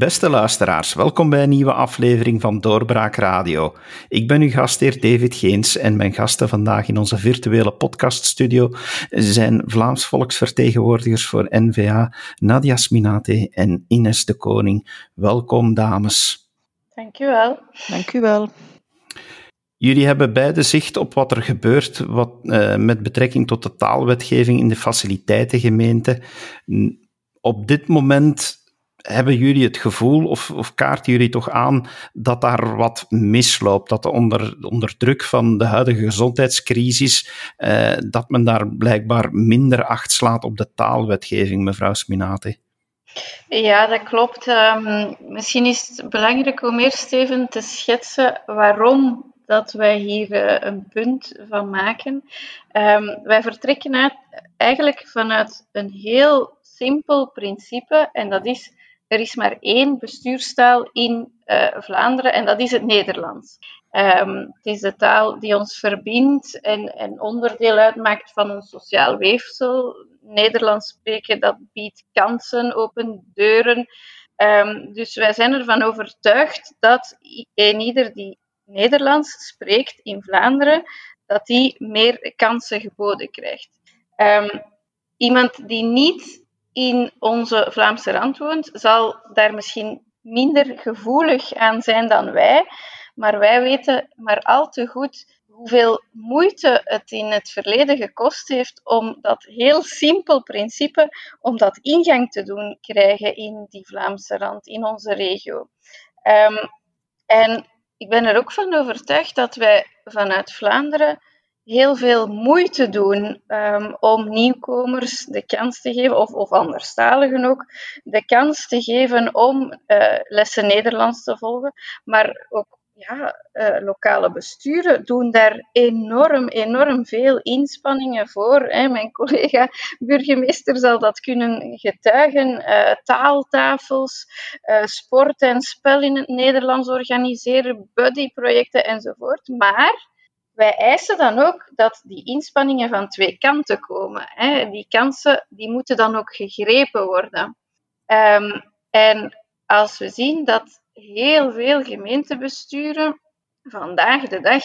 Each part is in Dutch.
Beste luisteraars, welkom bij een nieuwe aflevering van Doorbraak Radio. Ik ben uw gastheer David Geens en mijn gasten vandaag in onze virtuele podcaststudio zijn Vlaams volksvertegenwoordigers voor NVA, Nadia Sminate en Ines de Koning. Welkom, dames. Dank u wel. Dank u wel. Jullie hebben beide zicht op wat er gebeurt wat, uh, met betrekking tot de taalwetgeving in de faciliteitengemeente. Op dit moment hebben jullie het gevoel, of, of kaarten jullie toch aan, dat daar wat misloopt? Dat onder, onder druk van de huidige gezondheidscrisis, eh, dat men daar blijkbaar minder acht slaat op de taalwetgeving, mevrouw Sminati? Ja, dat klopt. Um, misschien is het belangrijk om eerst even te schetsen waarom dat wij hier uh, een punt van maken. Um, wij vertrekken uit, eigenlijk vanuit een heel simpel principe en dat is er is maar één bestuurstaal in uh, Vlaanderen en dat is het Nederlands. Um, het is de taal die ons verbindt en, en onderdeel uitmaakt van een sociaal weefsel. Nederlands spreken, dat biedt kansen, open deuren. Um, dus wij zijn ervan overtuigd dat ieder die Nederlands spreekt in Vlaanderen, dat die meer kansen geboden krijgt. Um, iemand die niet in onze Vlaamse rand woont, zal daar misschien minder gevoelig aan zijn dan wij. Maar wij weten maar al te goed hoeveel moeite het in het verleden gekost heeft om dat heel simpel principe, om dat ingang te doen krijgen in die Vlaamse rand, in onze regio. Um, en ik ben er ook van overtuigd dat wij vanuit Vlaanderen heel veel moeite doen um, om nieuwkomers de kans te geven, of, of anderstaligen ook, de kans te geven om uh, lessen Nederlands te volgen. Maar ook ja, uh, lokale besturen doen daar enorm, enorm veel inspanningen voor. Hè. Mijn collega burgemeester zal dat kunnen getuigen. Uh, taaltafels, sport en spel in het Nederlands organiseren, buddyprojecten enzovoort. Maar wij eisen dan ook dat die inspanningen van twee kanten komen. Hè. Die kansen die moeten dan ook gegrepen worden. Um, en als we zien dat heel veel gemeentebesturen vandaag de dag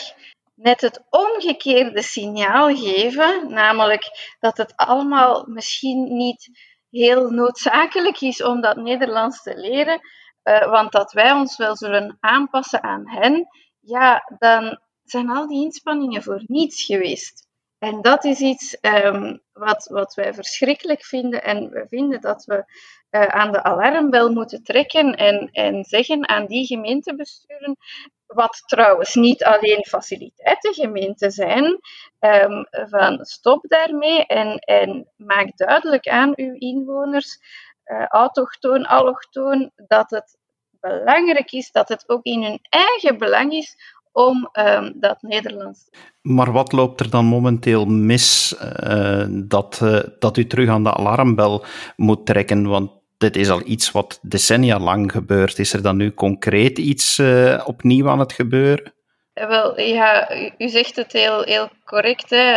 net het omgekeerde signaal geven, namelijk dat het allemaal misschien niet heel noodzakelijk is om dat Nederlands te leren, uh, want dat wij ons wel zullen aanpassen aan hen, ja, dan zijn al die inspanningen voor niets geweest. En dat is iets um, wat, wat wij verschrikkelijk vinden. En we vinden dat we uh, aan de alarmbel moeten trekken en, en zeggen aan die gemeentebesturen, wat trouwens niet alleen faciliteitengemeenten zijn, um, van stop daarmee en, en maak duidelijk aan uw inwoners, uh, autochtoon, allochtoon, dat het belangrijk is, dat het ook in hun eigen belang is om um, dat Nederlands. Maar wat loopt er dan momenteel mis uh, dat, uh, dat u terug aan de alarmbel moet trekken? Want dit is al iets wat decennia lang gebeurt. Is er dan nu concreet iets uh, opnieuw aan het gebeuren? Wel, ja, u zegt het heel, heel correct. Hè.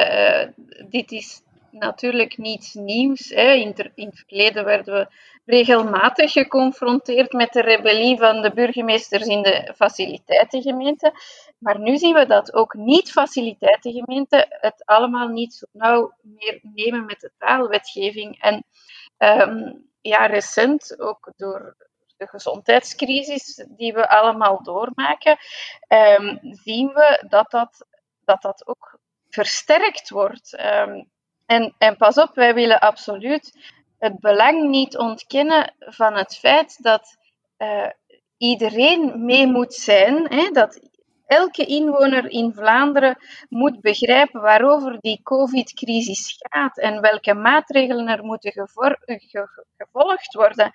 dit is natuurlijk niets nieuws. Hè. In, in het verleden werden we regelmatig geconfronteerd met de rebellie van de burgemeesters in de faciliteitengemeente. Maar nu zien we dat ook niet-faciliteitengemeenten het allemaal niet zo nauw meer nemen met de taalwetgeving. En um, ja, recent, ook door de gezondheidscrisis die we allemaal doormaken, um, zien we dat dat, dat, dat ook versterkt wordt. Um, en, en pas op, wij willen absoluut het belang niet ontkennen van het feit dat uh, iedereen mee moet zijn, hè, dat elke inwoner in Vlaanderen moet begrijpen waarover die COVID-crisis gaat en welke maatregelen er moeten gevolgd worden.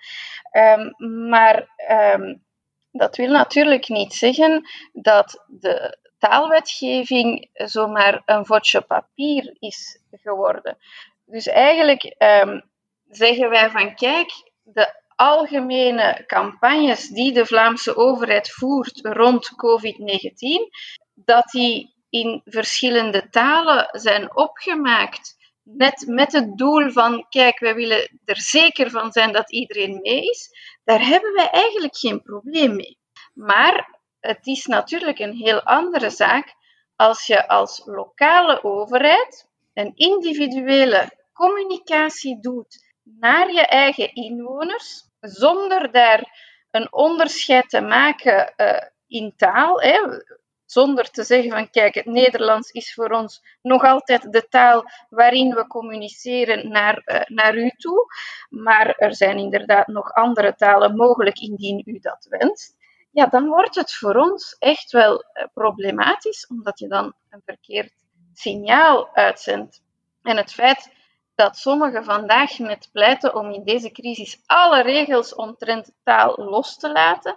Um, maar um, dat wil natuurlijk niet zeggen dat de taalwetgeving zomaar een vodje papier is geworden. Dus eigenlijk um, zeggen wij van kijk, de algemene campagnes die de Vlaamse overheid voert rond COVID-19, dat die in verschillende talen zijn opgemaakt net met het doel van, kijk, wij willen er zeker van zijn dat iedereen mee is, daar hebben wij eigenlijk geen probleem mee. Maar het is natuurlijk een heel andere zaak als je als lokale overheid een individuele communicatie doet naar je eigen inwoners, zonder daar een onderscheid te maken uh, in taal. Hè. Zonder te zeggen van kijk, het Nederlands is voor ons nog altijd de taal waarin we communiceren naar, uh, naar u toe. Maar er zijn inderdaad nog andere talen mogelijk indien u dat wenst. Ja, dan wordt het voor ons echt wel uh, problematisch, omdat je dan een verkeerd signaal uitzendt. En het feit dat sommigen vandaag met pleiten om in deze crisis alle regels omtrent taal los te laten,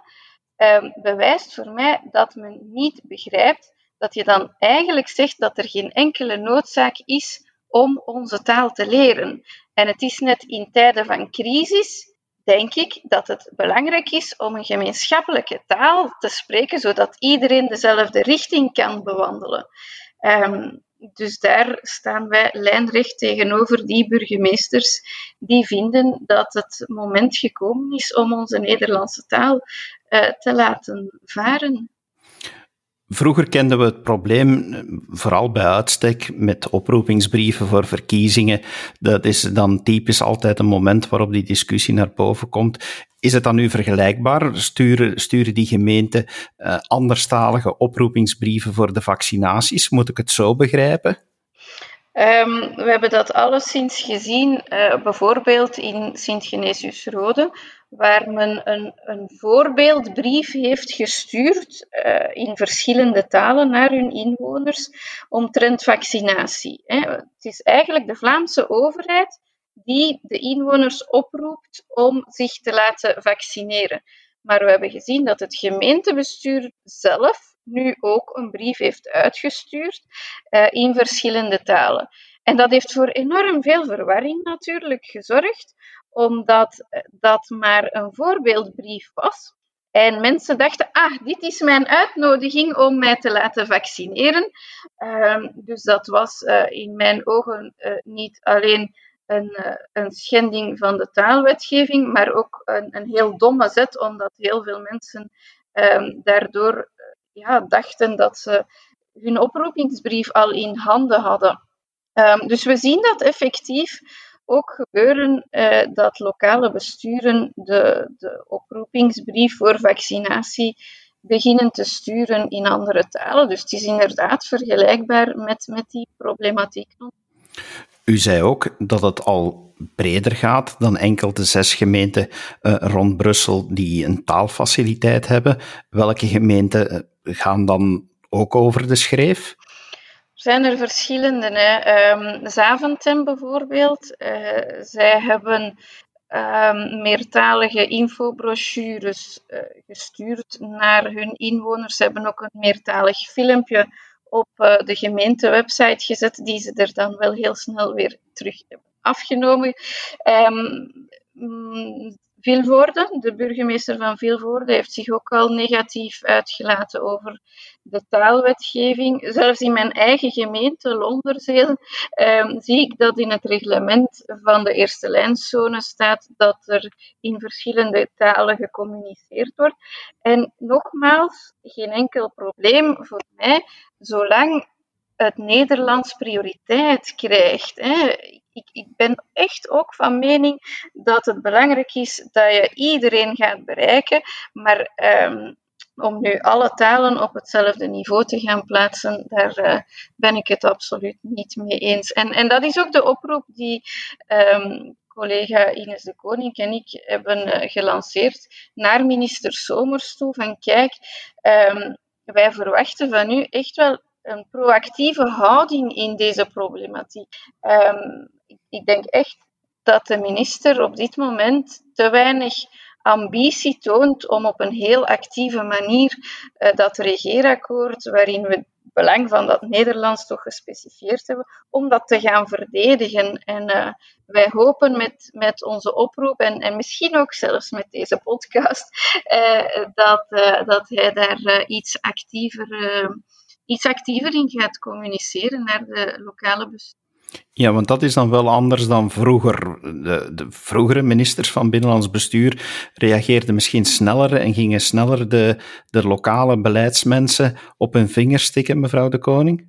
eh, bewijst voor mij dat men niet begrijpt dat je dan eigenlijk zegt dat er geen enkele noodzaak is om onze taal te leren. En het is net in tijden van crisis, denk ik, dat het belangrijk is om een gemeenschappelijke taal te spreken, zodat iedereen dezelfde richting kan bewandelen. Um, dus daar staan wij lijnrecht tegenover die burgemeesters die vinden dat het moment gekomen is om onze Nederlandse taal uh, te laten varen. Vroeger kenden we het probleem eh, vooral bij uitstek met oproepingsbrieven voor verkiezingen. Dat is dan typisch altijd een moment waarop die discussie naar boven komt. Is het dan nu vergelijkbaar? Sturen, sturen die gemeenten uh, anderstalige oproepingsbrieven voor de vaccinaties? Moet ik het zo begrijpen? Um, we hebben dat alleszins gezien, uh, bijvoorbeeld in Sint-Genesius-Rode, waar men een, voorbeeldbrief heeft gestuurd uh, in verschillende talen naar hun inwoners omtrent vaccinatie. Hè. Het is eigenlijk de Vlaamse overheid die de inwoners oproept om zich te laten vaccineren. Maar we hebben gezien dat het gemeentebestuur zelf nu ook een brief heeft uitgestuurd uh, in verschillende talen. En dat heeft voor enorm veel verwarring natuurlijk gezorgd, omdat dat maar een voorbeeldbrief was. En mensen dachten, ah, dit is mijn uitnodiging om mij te laten vaccineren. Uh, dus dat was uh, in mijn ogen uh, niet alleen een, een, schending van de taalwetgeving, maar ook een, een, heel domme zet, omdat heel veel mensen um, daardoor ja, dachten dat ze hun oproepingsbrief al in handen hadden. Um, dus we zien dat effectief ook gebeuren uh, dat lokale besturen de, de oproepingsbrief voor vaccinatie beginnen te sturen in andere talen. Dus het is inderdaad vergelijkbaar met, met die problematiek. U zei ook dat het al breder gaat dan enkel de zes gemeenten uh, rond Brussel die een taalfaciliteit hebben. Welke gemeenten uh, gaan dan ook over de schreef? Zijn er verschillende. Hè. Um, Zaventem bijvoorbeeld, uh, zij hebben um, meertalige infobrochures uh, gestuurd naar hun inwoners. Ze hebben ook een meertalig filmpje op uh, de gemeentewebsite gezet, die ze er dan wel heel snel weer terug hebben afgenomen. Um, Vilvoorde, de burgemeester van Vilvoorde, heeft zich ook al negatief uitgelaten over de taalwetgeving. Zelfs in mijn eigen gemeente, Londerzeel, eh, zie ik dat in het reglement van de eerste lijnzone staat dat er in verschillende talen gecommuniceerd wordt. En nogmaals, geen enkel probleem voor mij, zolang het Nederlands prioriteit krijgt. Hè. Ik, ik, ben echt ook van mening dat het belangrijk is dat je iedereen gaat bereiken, maar um, om nu alle talen op hetzelfde niveau te gaan plaatsen, daar uh, ben ik het absoluut niet mee eens. En, en dat is ook de oproep die um, collega Ines de Koning en ik hebben uh, gelanceerd naar minister Somers toe, van kijk, um, wij verwachten van u echt wel een proactieve houding in deze problematiek. Um, ik denk echt dat de minister op dit moment te weinig ambitie toont om op een heel actieve manier uh, dat regeerakkoord, waarin we het belang van dat Nederlands toch gespecificeerd hebben, om dat te gaan verdedigen. En uh, wij hopen met, met onze oproep en, en misschien ook zelfs met deze podcast, uh, dat, dat hij daar iets actiever iets actiever in gaat communiceren naar de lokale bestuur. Ja, want dat is dan wel anders dan vroeger. De, de, vroegere ministers van Binnenlands Bestuur reageerden misschien sneller en gingen sneller de, de lokale beleidsmensen op hun vingers stikken, mevrouw de Koning?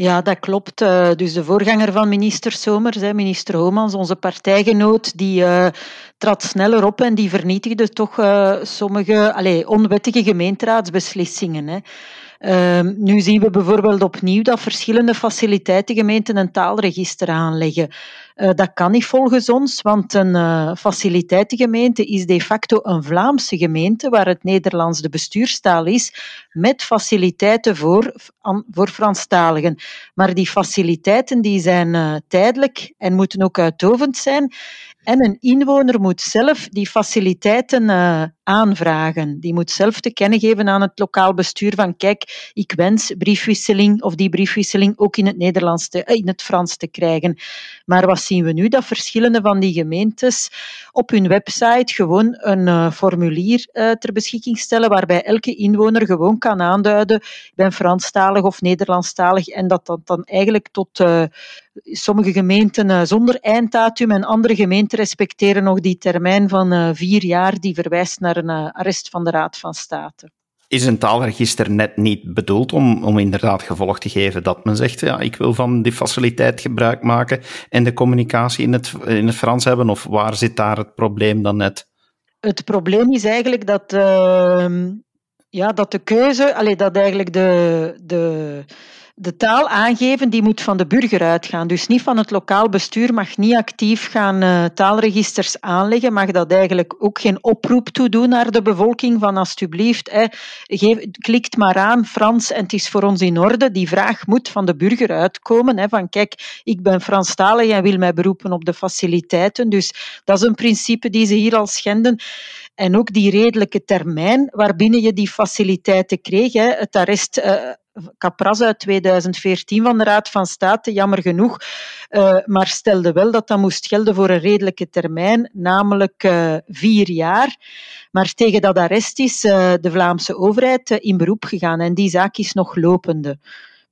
Ja, dat klopt. Eh, dus de voorganger van minister Somers, minister Homans, onze partijgenoot, die uh, trad sneller op en die vernietigde toch uh, sommige allez, onwettige gemeenteraadsbeslissingen. Ehm, nu zien we bijvoorbeeld opnieuw dat verschillende faciliteitengemeenten een taalregister aanleggen. Uh, dat kan niet volgens ons, want een uh, faciliteitengemeente is de facto een Vlaamse gemeente waar het Nederlands de bestuurstaal is, met faciliteiten voor, voor Franstaligen. Maar die faciliteiten die zijn uh, tijdelijk en moeten ook uitdovend zijn. En een inwoner moet zelf die faciliteiten uh, aanvragen. Die moet zelf te kennen geven aan het lokaal bestuur van kijk, ik wens briefwisseling of die briefwisseling ook in het Nederlands, te, in het Frans te krijgen. Maar wat zien we nu? Dat verschillende van die gemeentes op hun website gewoon een uh, formulier ter beschikking stellen waarbij elke inwoner gewoon kan aanduiden ik ben Franstalig of Nederlandstalig en dat dat dan eigenlijk tot sommige gemeenten zonder einddatum en andere gemeenten respecteren nog die termijn van vier jaar die verwijst naar een arrest van de Raad van State is een taalregister net niet bedoeld om, om inderdaad gevolg te geven dat men zegt, ja, ik wil van die faciliteit gebruik maken en de communicatie in het, in het Frans hebben? Of waar zit daar het probleem dan net? Het probleem is eigenlijk dat, uh, ja, dat de keuze, allee, dat eigenlijk de, de, de taal aangeven, die moet van de burger uitgaan. Dus niet van het lokaal bestuur, mag niet actief gaan uh, taalregisters aanleggen, mag dat eigenlijk ook geen oproep toe doen naar de bevolking van geef, klikt maar aan Frans en het is voor ons in orde. Die vraag moet van de burger uitkomen, hè, van kijk, ik ben Franstalig en wil mij beroepen op de faciliteiten. Dus dat is een principe die ze hier al schenden. En ook die redelijke termijn waarbinnen je die faciliteiten kreeg. Hè. Het arrest uh, Capras uit 2014 van de Raad van State, jammer genoeg, uh, maar stelde wel dat dat moest gelden voor een redelijke termijn, namelijk uh, vier jaar. Maar tegen dat arrest is uh, de Vlaamse overheid in beroep gegaan en die zaak is nog lopende.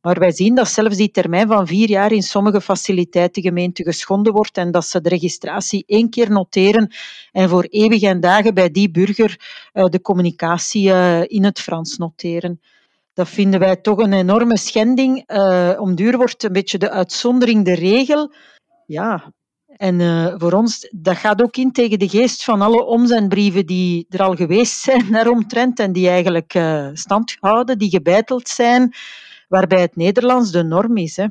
Maar wij zien dat zelfs die termijn van vier jaar in sommige faciliteitengemeenten geschonden wordt en dat ze de registratie één keer noteren en voor eeuwig en dagen bij die burger de communicatie in het Frans noteren. Dat vinden wij toch een enorme schending. Uh, om duur wordt een beetje de uitzondering de regel. Ja, en uh, voor ons, dat gaat ook in tegen de geest van alle omzendbrieven die er al geweest zijn daaromtrent en die eigenlijk uh, stand houden, die gebeiteld zijn, waarbij het Nederlands de norm is. Hè.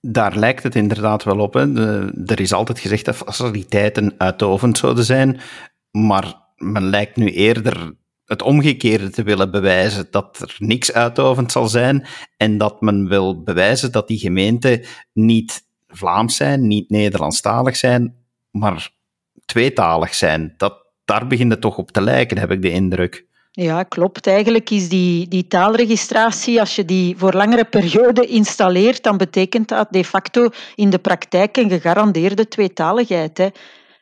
Daar lijkt het inderdaad wel op. Hè. De, er is altijd gezegd dat faciliteiten uitdovend zouden zijn, maar men lijkt nu eerder het omgekeerde te willen bewijzen, dat er niks uitdovend zal zijn en dat men wil bewijzen dat die gemeenten niet Vlaams zijn, niet Nederlandstalig zijn, maar tweetalig zijn. Dat, daar begint het toch op te lijken, heb ik de indruk. Ja, klopt. Eigenlijk is die, die taalregistratie, als je die voor langere periode installeert, dan betekent dat de facto in de praktijk een gegarandeerde tweetaligheid. Hè.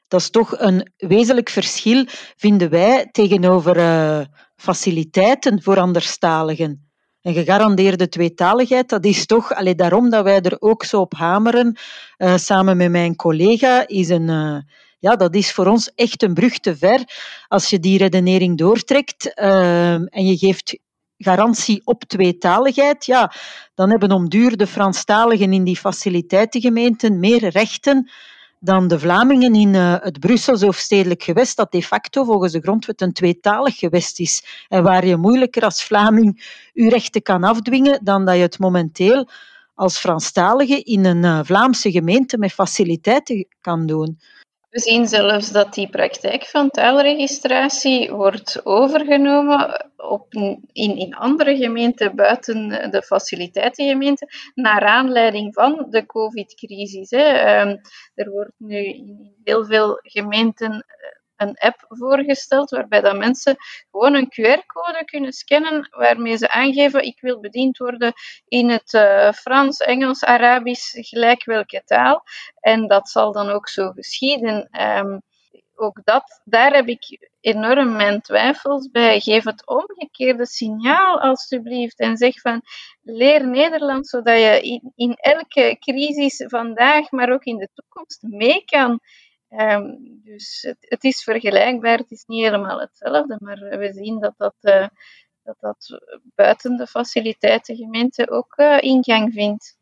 Dat is toch een wezenlijk verschil, vinden wij, tegenover uh, faciliteiten voor anderstaligen. Een gegarandeerde tweetaligheid, dat is toch, allee, daarom dat wij er ook zo op hameren, uh, samen met mijn collega, is een, uh, ja, dat is voor ons echt een brug te ver. Als je die redenering doortrekt en je geeft garantie op tweetaligheid, ja, dan hebben om duur de Franstaligen in die faciliteitengemeenten meer rechten dan de Vlamingen in uh, het Brussels of stedelijk gewest, dat de facto volgens de grondwet een tweetalig gewest is. En waar je moeilijker als Vlaming je rechten kan afdwingen dan dat je het momenteel als Franstalige in een uh, Vlaamse gemeente met faciliteiten kan doen. We zien zelfs dat die praktijk van taalregistratie wordt overgenomen op, in, in andere gemeenten buiten de faciliteitengemeenten, naar aanleiding van de COVID-crisis. Ehm, er wordt nu in heel veel gemeenten een app voorgesteld waarbij dat mensen gewoon een QR-code kunnen scannen waarmee ze aangeven ik wil bediend worden in het uh, Frans, Engels, Arabisch, gelijk welke taal. En dat zal dan ook zo geschieden. Um, ook dat, daar heb ik enorm mijn twijfels bij. Geef het omgekeerde signaal alstublieft en zeg van leer Nederlands zodat je in, in elke crisis vandaag, maar ook in de toekomst mee kan. Ehm, dus het, het, is vergelijkbaar, het is niet helemaal hetzelfde, maar we zien dat dat, uh, dat, dat buiten de faciliteitengemeente ook uh, ingang vindt.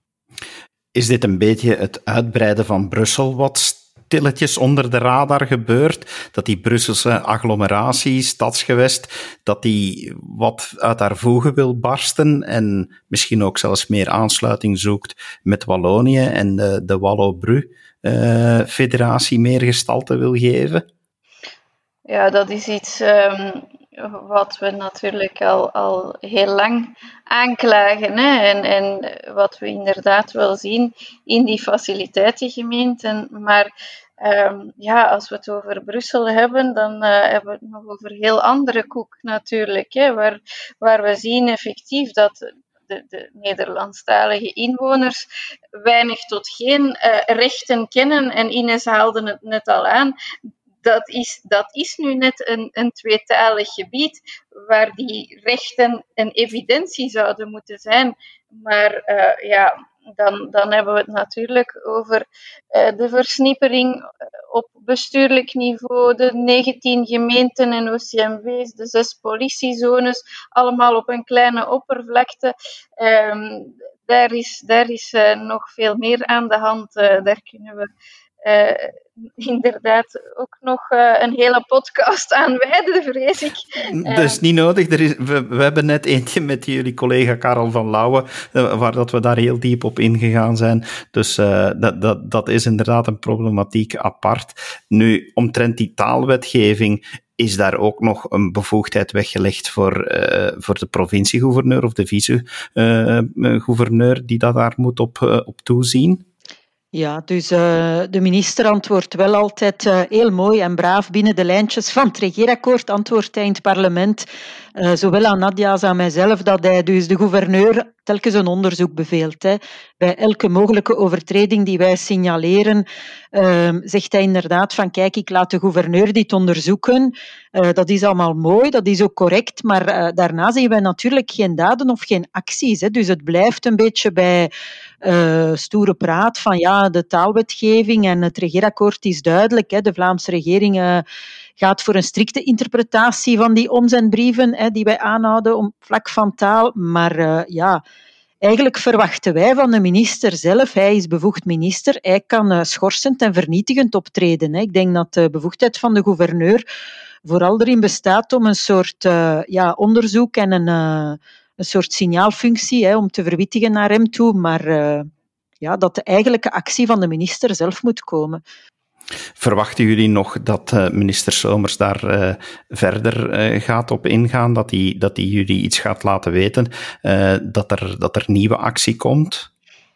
Is dit een beetje het uitbreiden van Brussel wat stilletjes onder de radar gebeurt? Dat die Brusselse agglomeratie, stadsgewest, dat die wat uit haar voegen wil barsten en misschien ook zelfs meer aansluiting zoekt met Wallonië en de, de Wallo-Bru-federatie meer gestalte wil geven? Ja, dat is iets um, wat we natuurlijk al, al heel lang aanklagen. Hè? En, wat we inderdaad wel zien in die faciliteitengemeenten. Maar um, ja, als we het over Brussel hebben, dan uh, hebben we het nog over heel andere koek natuurlijk. Hè? Waar, waar we zien effectief dat de, de Nederlandstalige inwoners weinig tot geen uh, rechten kennen. En Ines haalde het net al aan dat is, dat is nu net een, een tweetalig gebied waar die rechten een evidentie zouden moeten zijn. Maar uh, ja, dan, dan hebben we het natuurlijk over uh, de versnippering op bestuurlijk niveau, de 19 gemeenten en OCMW's, de zes politiezones, allemaal op een kleine oppervlakte. Um, daar is, daar is nog veel meer aan de hand. Daar kunnen we inderdaad ook nog uh, een hele podcast aan wijden, vrees ik. Dat is niet nodig. Er is, we, we, hebben net eentje met jullie collega Karel van Lauwen, waar dat we daar heel diep op ingegaan zijn. Dus dat, dat, dat is inderdaad een problematiek apart. Nu, omtrent die taalwetgeving, is daar ook nog een bevoegdheid weggelegd voor, uh, voor de provinciegouverneur of de vice-gouverneur die dat daar moet op, op toezien? Ja, dus uh, de minister antwoordt wel altijd uh, heel mooi en braaf binnen de lijntjes van het regeerakkoord, antwoordt hij in het parlement, uh, zowel aan Nadia als aan mijzelf, dat hij dus de gouverneur telkens een onderzoek beveelt. Hè. Bij elke mogelijke overtreding die wij signaleren, ehm, zegt hij inderdaad van kijk, ik laat de gouverneur dit onderzoeken. dat is allemaal mooi, dat is ook correct, maar daarna zien wij natuurlijk geen daden of geen acties. Hè. Dus het blijft een beetje bij uh, stoere praat van ja, de taalwetgeving en het regeerakkoord is duidelijk. Hè. De Vlaamse regering uh, gaat voor een strikte interpretatie van die omzendbrieven hè, die wij aanhouden op vlak van taal. Maar uh, ja, eigenlijk verwachten wij van de minister zelf, hij is bevoegd minister, hij kan schorsend en vernietigend optreden. Hè. Ik denk dat de bevoegdheid van de gouverneur vooral erin bestaat om een soort ja, onderzoek en een een soort signaalfunctie hè, om te verwittigen naar hem toe, maar uh, ja, dat de eigenlijke actie van de minister zelf moet komen. Verwachten jullie nog dat uh, minister Somers daar uh, verder gaat op ingaan, dat hij dat jullie iets gaat laten weten, dat, er, dat er nieuwe actie komt?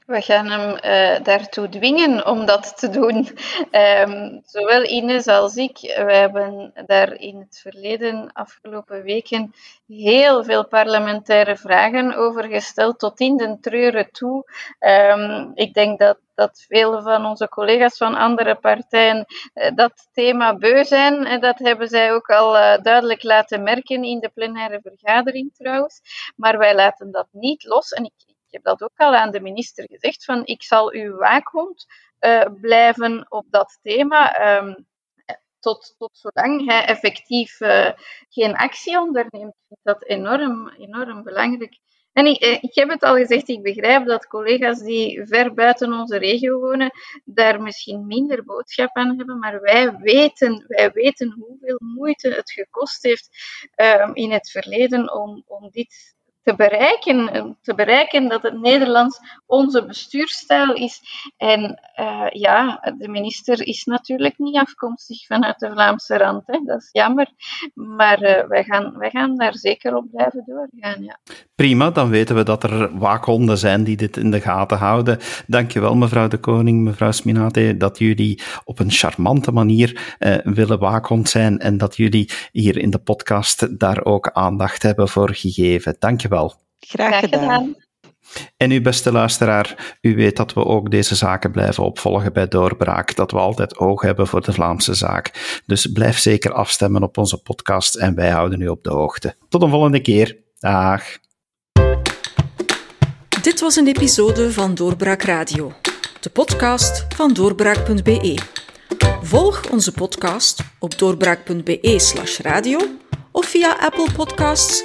We gaan hem uh, daartoe dwingen om dat te doen. Um, zowel Ines als ik, we hebben daar in het verleden, afgelopen weken, heel veel parlementaire vragen over gesteld, tot in de treuren toe. Um, ik denk dat, dat veel van onze collega's van andere partijen uh, dat thema beu zijn. En dat hebben zij ook al uh, duidelijk laten merken in de plenaire vergadering trouwens. Maar wij laten dat niet los. En ik, ik heb dat ook al aan de minister gezegd, van ik zal uw waakhond uh, blijven op dat thema, um, tot, tot zolang hij effectief uh, geen actie onderneemt. Vind dat enorm, enorm belangrijk. En ik, eh, ik, heb het al gezegd, ik begrijp dat collega's die ver buiten onze regio wonen, daar misschien minder boodschap aan hebben, maar wij weten, wij weten hoeveel moeite het gekost heeft um, in het verleden om, om dit te bereiken, te bereiken dat het Nederlands onze bestuurstijl is. En uh, ja, de minister is natuurlijk niet afkomstig vanuit de Vlaamse rand. Hè. Dat is jammer. Maar uh, wij, gaan, wij gaan daar zeker op blijven doorgaan. Ja. Prima, dan weten we dat er waakhonden zijn die dit in de gaten houden. Dankjewel, mevrouw de Koning, mevrouw Sminate, dat jullie op een charmante manier uh, willen waakhond zijn en dat jullie hier in de podcast daar ook aandacht hebben voor gegeven. Dankjewel. Graag gedaan. En u beste luisteraar, u weet dat we ook deze zaken blijven opvolgen bij Doorbraak, dat we altijd oog hebben voor de Vlaamse zaak. Dus blijf zeker afstemmen op onze podcast en wij houden u op de hoogte. Tot een volgende keer. Dag. Dit was een episode van Doorbraak Radio, de podcast van doorbraak.be. Volg onze podcast op doorbraak.be/radio of via Apple Podcasts,